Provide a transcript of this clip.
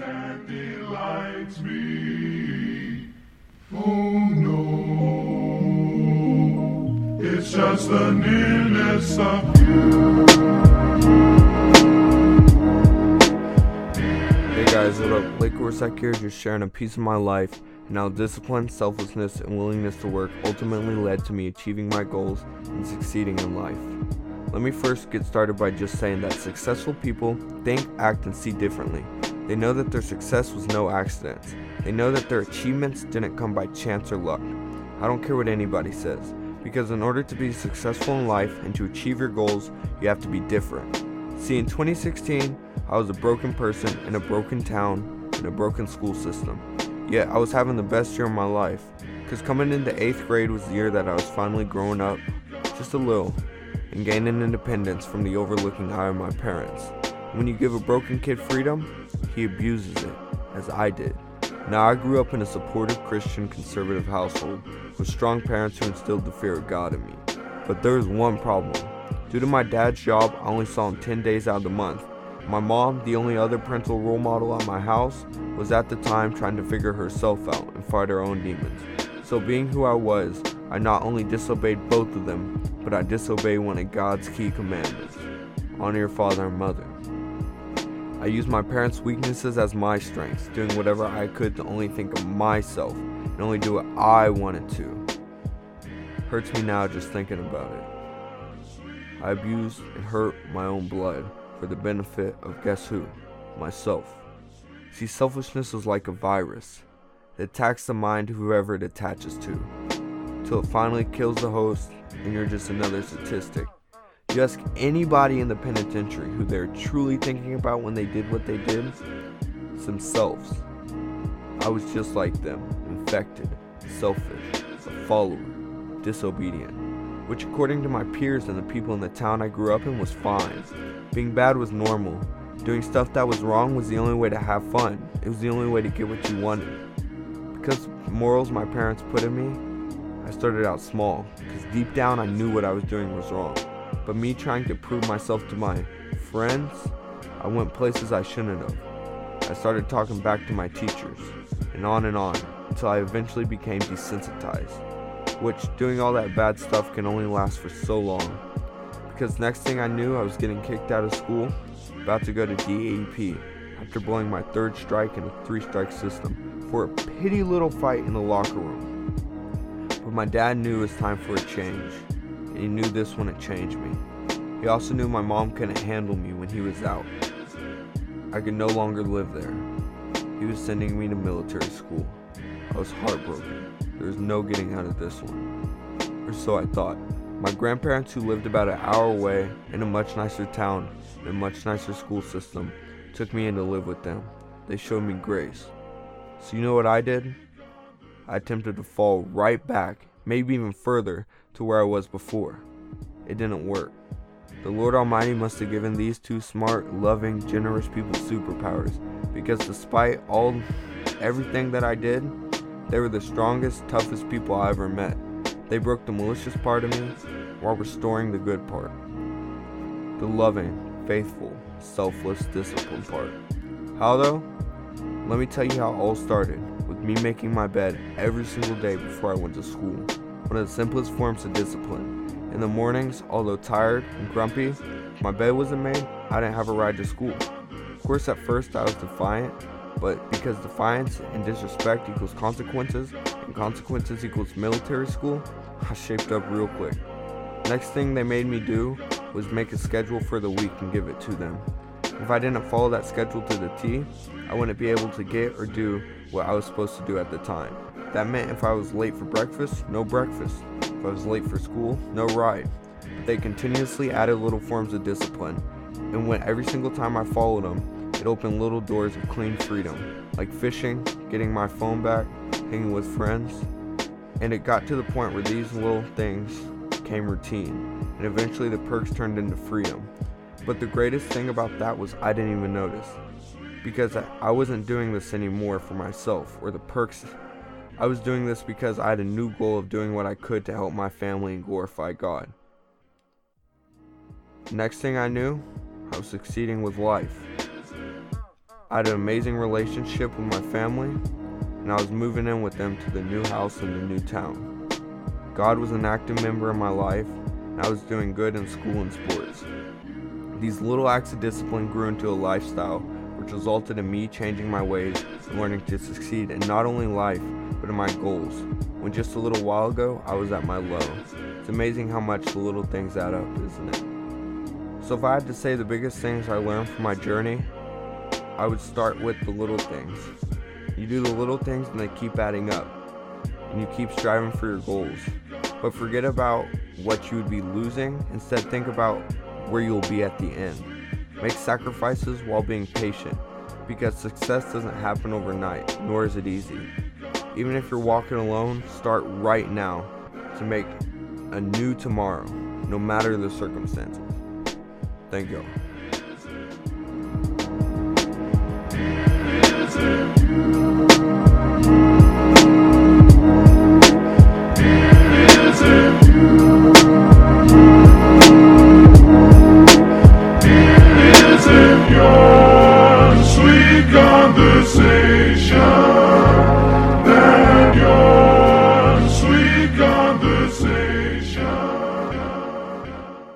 and delights me. Oh no, it's just the nearness of you. Hey guys, what up? Lake Corsac here, just sharing a piece of my life and how discipline, selflessness, and willingness to work ultimately led to me achieving my goals and succeeding in life. Let me first get started by just saying that successful people think, act, and see differently. They know that their success was no accident. They know that their achievements didn't come by chance or luck. I don't care what anybody says, because in order to be successful in life and to achieve your goals, you have to be different. See, in 2016, I was a broken person in a broken town in a broken school system. Yet I was having the best year of my life, because coming into 8th grade was the year that I was finally growing up, just a little, and gaining independence from the overlooking eye of my parents. When you give a broken kid freedom, he abuses it, as I did. Now, I grew up in a supportive Christian conservative household with strong parents who instilled the fear of God in me. But there was one problem. Due to my dad's job, I only saw him 10 days out of the month. My mom, the only other parental role model at my house, was at the time trying to figure herself out and fight her own demons. So, being who I was, I not only disobeyed both of them, but I disobeyed one of God's key commandments honor your father and mother. I used my parents' weaknesses as my strengths, doing whatever I could to only think of myself and only do what I wanted to. Hurts me now just thinking about it. I abused and hurt my own blood for the benefit of guess who? Myself. See, selfishness is like a virus. It attacks the mind whoever it attaches to, till it finally kills the host, and you're just another statistic. You ask anybody in the penitentiary who they're truly thinking about when they did what they did, it's themselves. I was just like them, infected, selfish, a follower, disobedient, which according to my peers and the people in the town I grew up in was fine. Being bad was normal. Doing stuff that was wrong was the only way to have fun. It was the only way to get what you wanted. Because morals my parents put in me, I started out small, because deep down I knew what I was doing was wrong. But me trying to prove myself to my friends, I went places I shouldn't have. I started talking back to my teachers, and on and on, until I eventually became desensitized. Which, doing all that bad stuff can only last for so long. Because next thing I knew, I was getting kicked out of school, about to go to DAP, after blowing my third strike in a three strike system for a petty little fight in the locker room. But my dad knew it was time for a change he knew this wouldn't change me. He also knew my mom couldn't handle me when he was out. I could no longer live there. He was sending me to military school. I was heartbroken. There was no getting out of this one. Or so I thought. My grandparents, who lived about an hour away in a much nicer town and a much nicer school system, took me in to live with them. They showed me grace. So, you know what I did? I attempted to fall right back, maybe even further, to where I was before. It didn't work. The Lord Almighty must have given these two smart, loving, generous people superpowers because despite all everything that I did, they were the strongest, toughest people I ever met. They broke the malicious part of me while restoring the good part. The loving, faithful, selfless, disciplined part. How though? Let me tell you how it all started with me making my bed every single day before I went to school one of the simplest forms of discipline. In the mornings, although tired and grumpy, my bed wasn't made, I didn't have a ride to school. Of course, at first I was defiant, but because defiance and disrespect equals consequences, and consequences equals military school, I shaped up real quick. Next thing they made me do was make a schedule for the week and give it to them. If I didn't follow that schedule to the T, I wouldn't be able to get or do what I was supposed to do at the time. That meant if I was late for breakfast, no breakfast. If I was late for school, no ride. But they continuously added little forms of discipline, and when every single time I followed them, it opened little doors of clean freedom, like fishing, getting my phone back, hanging with friends. And it got to the point where these little things became routine, and eventually the perks turned into freedom. But the greatest thing about that was I didn't even notice. Because I wasn't doing this anymore for myself or the perks I was doing this because I had a new goal of doing what I could to help my family and glorify God. Next thing I knew, I was succeeding with life. I had an amazing relationship with my family, and I was moving in with them to the new house in the new town. God was an active member in my life, and I was doing good in school and sports. These little acts of discipline grew into a lifestyle, which resulted in me changing my ways and learning to succeed in not only life, but in my goals. When just a little while ago, I was at my low. It's amazing how much the little things add up, isn't it? So, if I had to say the biggest things I learned from my journey, I would start with the little things. You do the little things and they keep adding up. And you keep striving for your goals. But forget about what you would be losing. Instead, think about where you'll be at the end. Make sacrifices while being patient, because success doesn't happen overnight, nor is it easy. Even if you're walking alone, start right now to make a new tomorrow, no matter the circumstances. Thank you. You?